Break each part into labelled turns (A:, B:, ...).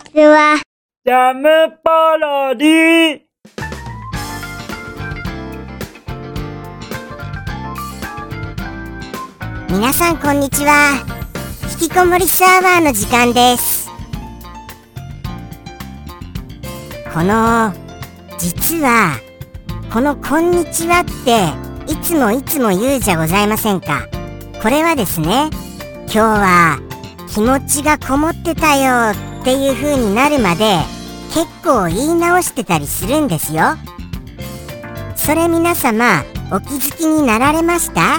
A: ちは。
B: ジャムパロディ
C: 皆さんこんにちは。引きこもりサーバーの時間です。この実はこの「こんにちは」っていつもいつも言うじゃございませんか。これはですね今日は気持ちがこもってたよっていう風になるまで結構言い直してたりするんですよ。それ皆様お気づきになられました？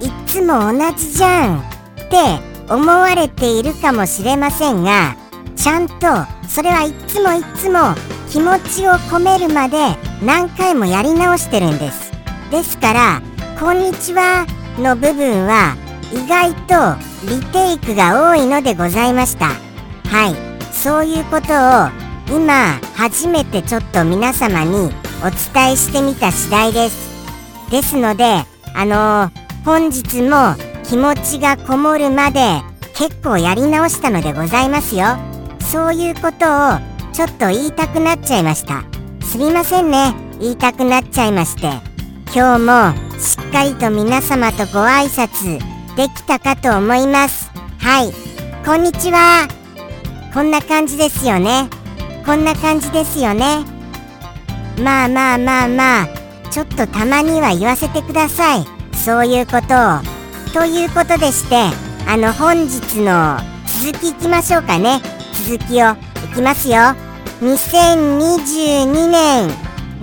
C: いっつも同じじゃんって思われているかもしれませんがちゃんとそれはいつもいつも気持ちを込めるまで何回もやり直してるんです。ですから「こんにちは」の部分は意外とリテイクが多いのでございました。はい。そういうことを今初めてちょっと皆様にお伝えしてみた次第です。ですのであのー本日も気持ちがこもるまで結構やり直したのでございますよ。そういうことをちょっと言いたくなっちゃいました。すみませんね。言いたくなっちゃいまして。今日もしっかりと皆様とご挨拶できたかと思います。はい。こんにちは。こんな感じですよね。こんな感じですよね。まあまあまあまあちょっとたまには言わせてください。そういうことを。ということでしてあの本日の続きいきましょうかね。続きをいきますよ。2022年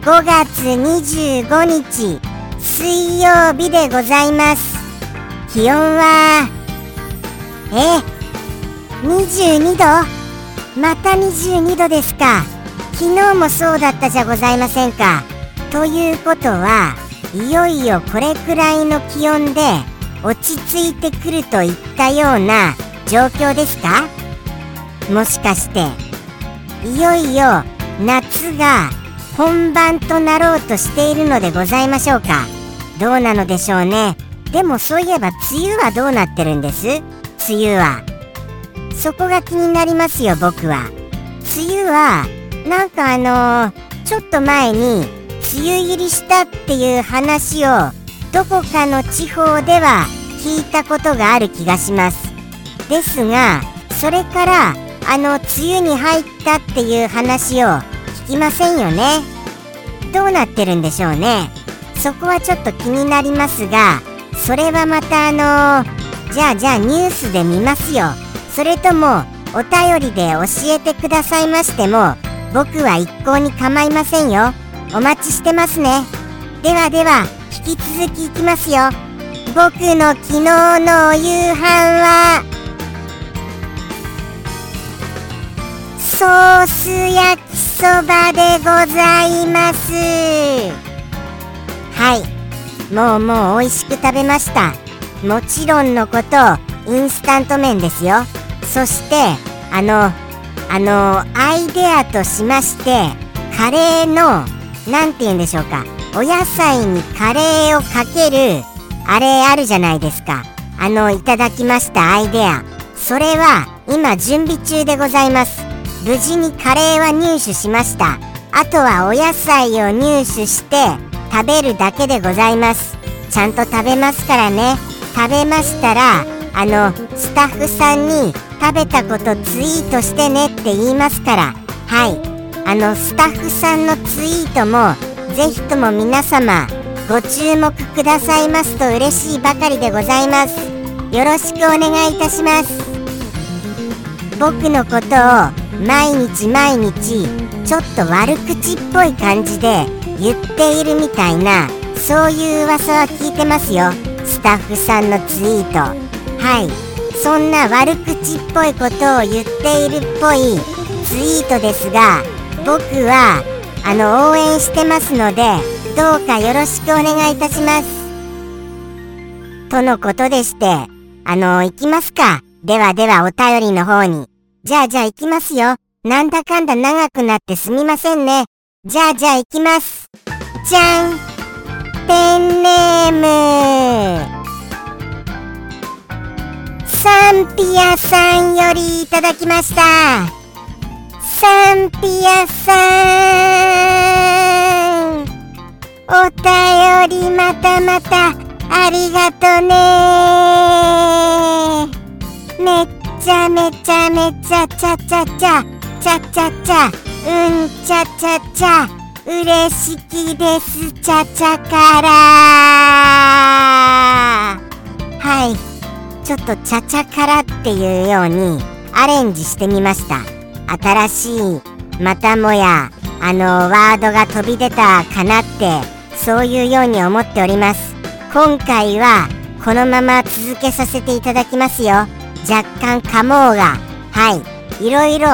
C: 5月25日水曜日でございます。気温はえ？22度？また22度ですか。昨日もそうだったじゃございませんか。ということはいよいよこれくらいの気温で落ち着いてくるといったような状況ですか。もしかして。いよいよ夏が本番となろうとしているのでございましょうか。どうなのでしょうね。でもそういえば梅雨はどうなってるんです？梅雨は。そこが気になりますよ僕は。梅雨はなんかあのー、ちょっと前に梅雨入りしたっていう話をどこかの地方では聞いたことがある気がします。ですがそれからあの梅雨に入ったっていう話を聞きませんよね。どうなってるんでしょうね。そこはちょっと気になりますがそれはまたあのー、じゃあじゃあニュースで見ますよ。それともお便りで教えてくださいましても僕は一向に構いませんよ。お待ちしてますね。ではでは引き続きいきますよ。僕の昨日のお夕飯はソース焼きそばでございます。はい。もうもう美味しく食べました。もちろんのことインスタント麺ですよ。そしてあのあのアイデアとしましてカレーの何て言うんでしょうか。お野菜にカレーをかけるあれあるじゃないですか。あのいただきましたアイデア。それは今準備中でございます。無事にカレーは入手しました。あとはお野菜を入手して食べるだけでございます。ちゃんと食べますからね。食べましたらあのスタッフさんに食べたことツイートしてねって言いますから。はい。あのスタッフさんのツイートもぜひとも皆様ご注目くださいますと嬉しいばかりでございます。よろしくお願いいたします。僕のことを毎日毎日ちょっと悪口っぽい感じで言っているみたいなそういう噂は聞いてますよ。スタッフさんのツイート。はい。そんな悪口っぽいことを言っているっぽいツイートですが僕はあの応援してますのでどうかよろしくお願いいたします。とのことでしてあの行きますか。ではではお便りの方に。じゃあじゃあ行きますよ。なんだかんだ長くなってすみませんね。じゃあじゃあ行きます。じゃん。ペンネーム。サンピアさんよりいただきました。サンピアさん。お便りまたまたありがとね。めっちゃめちゃめちゃちゃちゃちゃちゃちゃちゃ。うんちゃちゃちゃ。嬉しきです。ちゃちゃから。はい。ちょっとちゃちゃからっていうようにアレンジしてみました。新しいまたもやあのワードが飛び出たかなってそういうように思っております。今回はこのまま続けさせていただきますよ。若干かもうがはい。いろいろ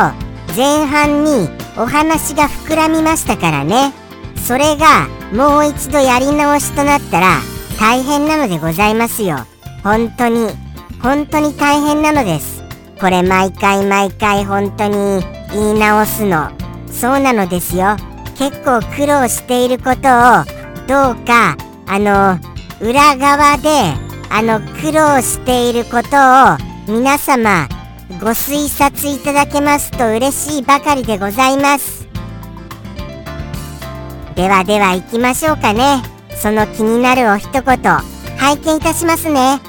C: 前半にお話が膨らみましたからね。それがもう一度やり直しとなったら大変なのでございますよ。本当に。本当に大変なのです。これ毎回毎回本当に言い直すの。そうなのですよ。結構苦労していることをどうかあの裏側であの苦労していることを皆様ご推察いただけますと嬉しいばかりでございます。ではでは行きましょうかね。その気になるお一言拝見いたしますね。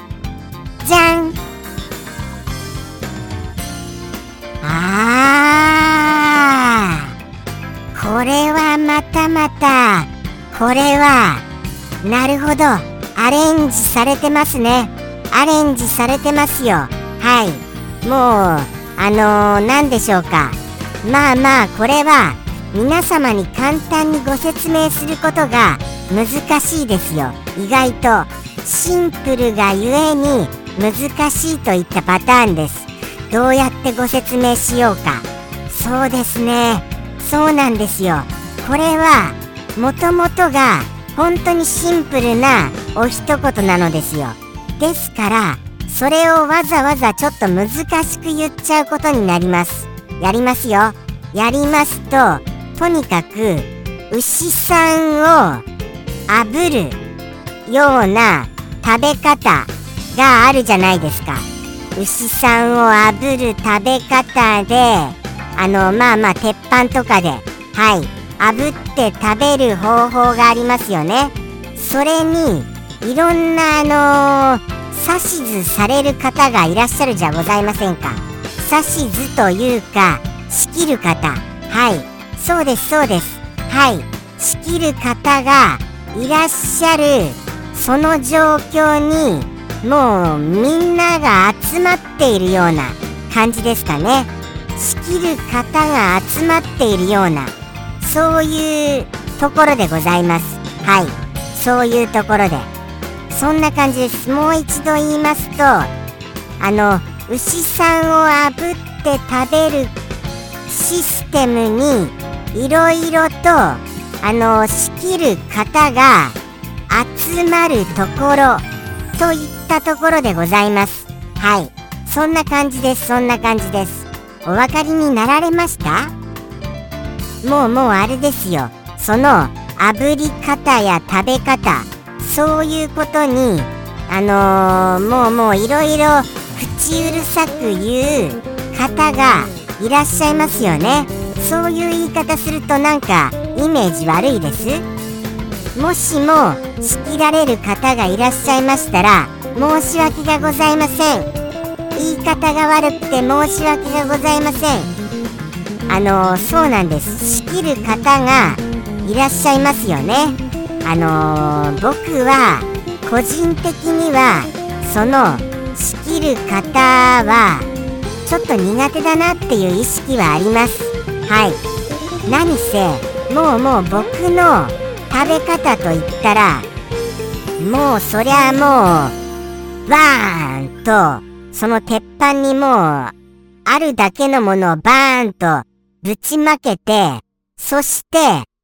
C: じゃん。あー。これはまたまたこれはなるほど。アレンジされてますね。アレンジされてますよ。はい。もうあのー、何でしょうか。まあまあこれは皆様に簡単にご説明することが難しいですよ。意外とシンプルがゆえに難しいといったパターンです。どうやってご説明しようか。そうですね。そうなんですよ。これはもともとが本当にシンプルなお一言なのですよ。ですからそれをわざわざちょっと難しく言っちゃうことになります。やりますよ。やりますととにかく牛さんを炙るような食べ方があるじゃないですか。牛さんを炙る食べ方であのまあまあ鉄板とかではい。炙って食べる方法がありますよね。それにいろんなあのー、指図される方がいらっしゃるじゃございませんか。指図というか仕切る方。はい。そうですそうです。はい。仕切る方がいらっしゃるその状況にもうみんなが集まっているような感じですかね。仕切る方が集まっているようなそういうところでございます。はい。そういうところで。そんな感じです。もう一度言いますとあの牛さんを炙って食べるシステムにいろいろとあの仕切る方が集まるところといったところでございます。はい。そんな感じです。そんな感じです。お分かりになられました？もうもうあれですよ。その炙り方や食べ方。そういうことにあのー、もうもういろいろ口うるさく言う方がいらっしゃいますよね。そういう言い方するとなんかイメージ悪いです？もしも仕切られる方がいらっしゃいましたら申し訳がございません。言い方が悪くて申し訳がございません。あのそうなんです。仕切る方がいらっしゃいますよね。あの僕は個人的にはその仕切る方はちょっと苦手だなっていう意識はあります。はい。何せもうもう僕の食べ方といったらもうそりゃもうバーンとその鉄板にもうあるだけのものをバーンとぶちまけてそして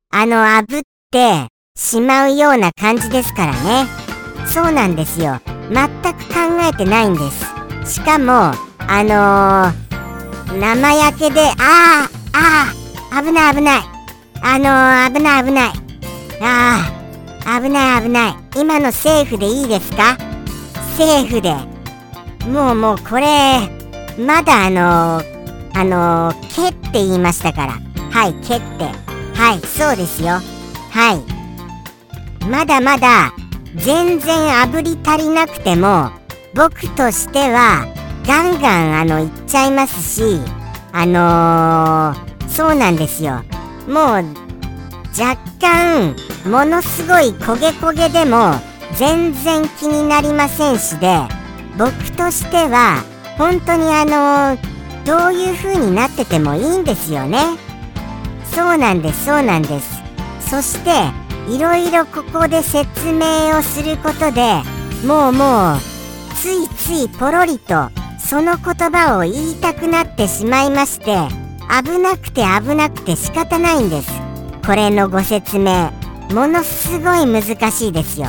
C: あの炙ってしまうような感じですからね。そうなんですよ。全く考えてないんです。しかもあのー、生焼けでああああ危ない危ない。あのー、危ない危ない。ああ危ない危ない。今のセーフでいいですか？セーフで。もうもうこれまだあのあの毛って言いましたから。はい毛って。はいそうですよ。はい。まだまだ全然炙り足りなくても僕としてはガンガンあのいっちゃいますしあのー、そうなんですよ。もう若干ものすごい焦げ焦げでも全然気になりませんしで僕としては本当にあの、どういう風になっててもいいんですよね。そうなんですそうなんです。そしていろいろここで説明をすることでもうもうついついポロリとその言葉を言いたくなってしまいまして危なくて危なくて仕方ないんです。これのご説明。ものすごい難しいですよ。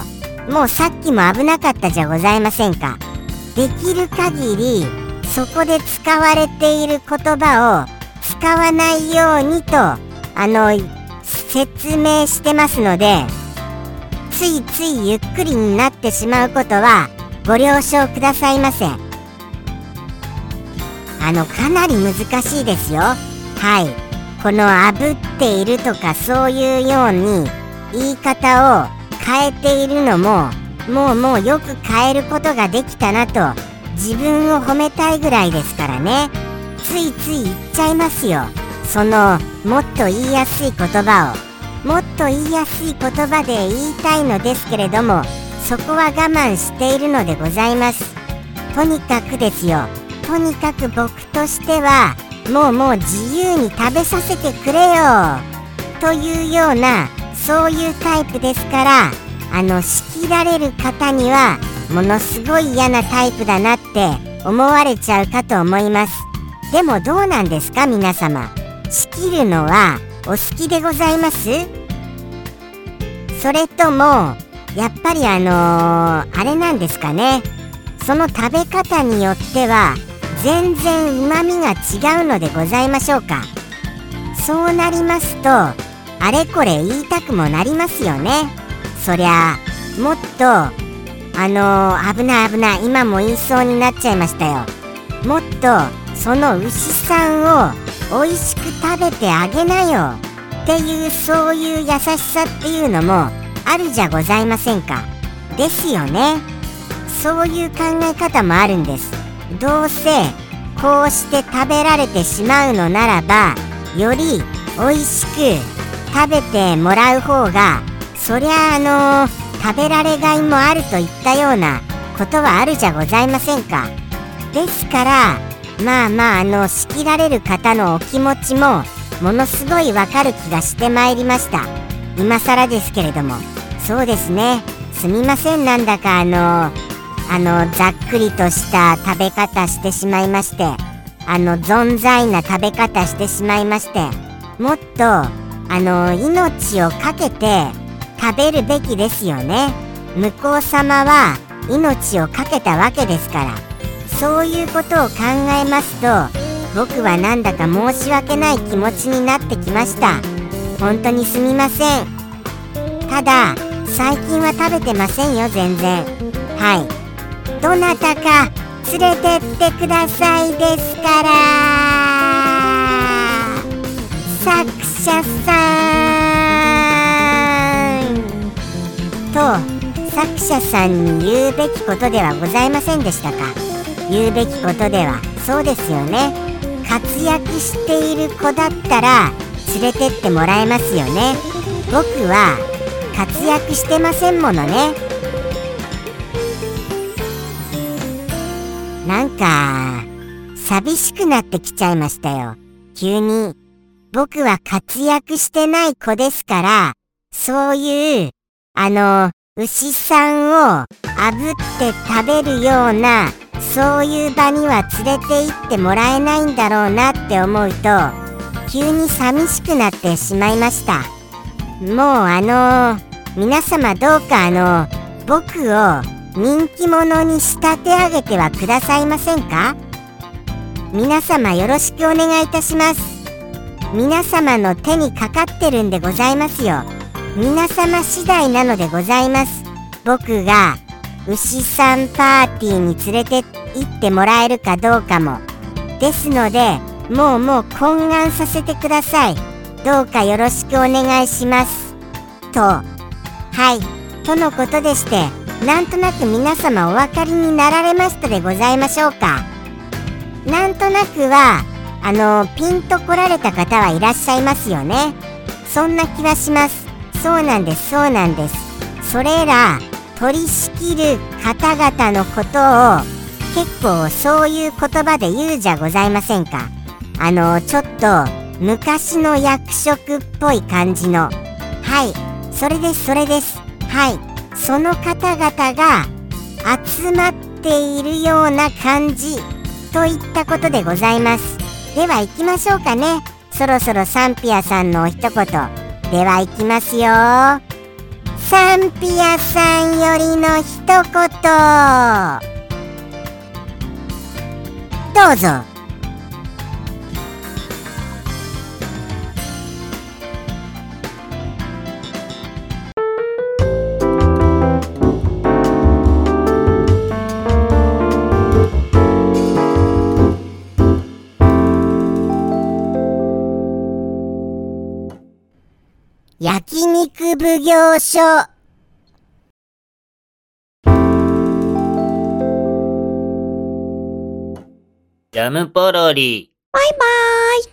C: もうさっきも危なかったじゃございませんか。できる限りそこで使われている言葉を使わないようにとあの説明してますのでついついゆっくりになってしまうことはご了承くださいませ。あのかなり難しいですよ。はい。この炙っているとかそういうように言い方を変えているのももうもうよく変えることができたなと自分を褒めたいぐらいですからね。ついつい言っちゃいますよ。そのもっと言いやすい言葉を。もっと言いやすい言葉で言いたいのですけれどもそこは我慢しているのでございます。とにかくですよ。とにかく僕としてはもうもう自由に食べさせてくれよ。というようなそういうタイプですからあの仕切られる方にはものすごい嫌なタイプだなって思われちゃうかと思います。でもどうなんですか皆様。仕切るのはお好きでございます？それともやっぱりあのー、あれなんですかね。その食べ方によっては全然うまみが違うのでございましょうか。そうなりますとあれこれ言いたくもなりますよね。そりゃもっとあのー、危ない危ない今も言いそうになっちゃいましたよ。もっとその牛さんを美味しく食べてあげなよ。っていうそういう優しさっていうのもあるじゃございませんか。ですよね。そういう考え方もあるんです。どうせこうして食べられてしまうのならばより美味しく食べてもらう方がそりゃあのー、食べられがいもあるといったようなことはあるじゃございませんか。ですからまあまああの仕切られる方のお気持ちもものすごいわかる気がしてまいりました。今更ですけれども。そうですね。すみません。なんだかあのあのざっくりとした食べ方してしまいましてあの存在な食べ方してしまいましてもっとあの命を懸けて食べるべきですよね。向こう様は命を懸けたわけですから。そういうことを考えますと僕はなんだか申し訳ない気持ちになってきました。本当にすみません。ただ最近は食べてませんよ全然。はい。どなたか連れてってくださいですから。作者さん。と作者さんに言うべきことではございませんでしたか。言うべきことではそうですよね。活躍している子だったら連れてってもらえますよね。僕は活躍してませんものね。なんか寂しくなってきちゃいましたよ急に僕は活躍してない子ですから、そういう、あの、牛さんを炙って食べるような、そういう場には連れて行ってもらえないんだろうなって思うと、急に寂しくなってしまいました。もうあの皆様どうかあの僕を人気者に仕立て上げてはくださいませんか？皆様よろしくお願いいたします。皆様の手にかかってるんでございますよ。皆様次第なのでございます。僕が牛さんパーティーに連れて言ってもらえるかどうかも。ですのでもうもう懇願させてください。どうかよろしくお願いします。とはい。とのことでしてなんとなく皆様お分かりになられましたでございましょうか？なんとなくはあのピンと来られた方はいらっしゃいますよね。そんな気はします。そうなんですそうなんです。それら取り仕切る方々のことを結構そういう言葉で言うじゃございませんか。あのちょっと昔の役職っぽい感じの。はいそれですそれです。はい。その方々が集まっているような感じといったことでございます。では行きましょうかね。そろそろサンピアさんのお一言では行きますよ。サンピアさんよりの一言。どうぞ。奉行所
B: ジャムポロリ。
A: バイバーイ。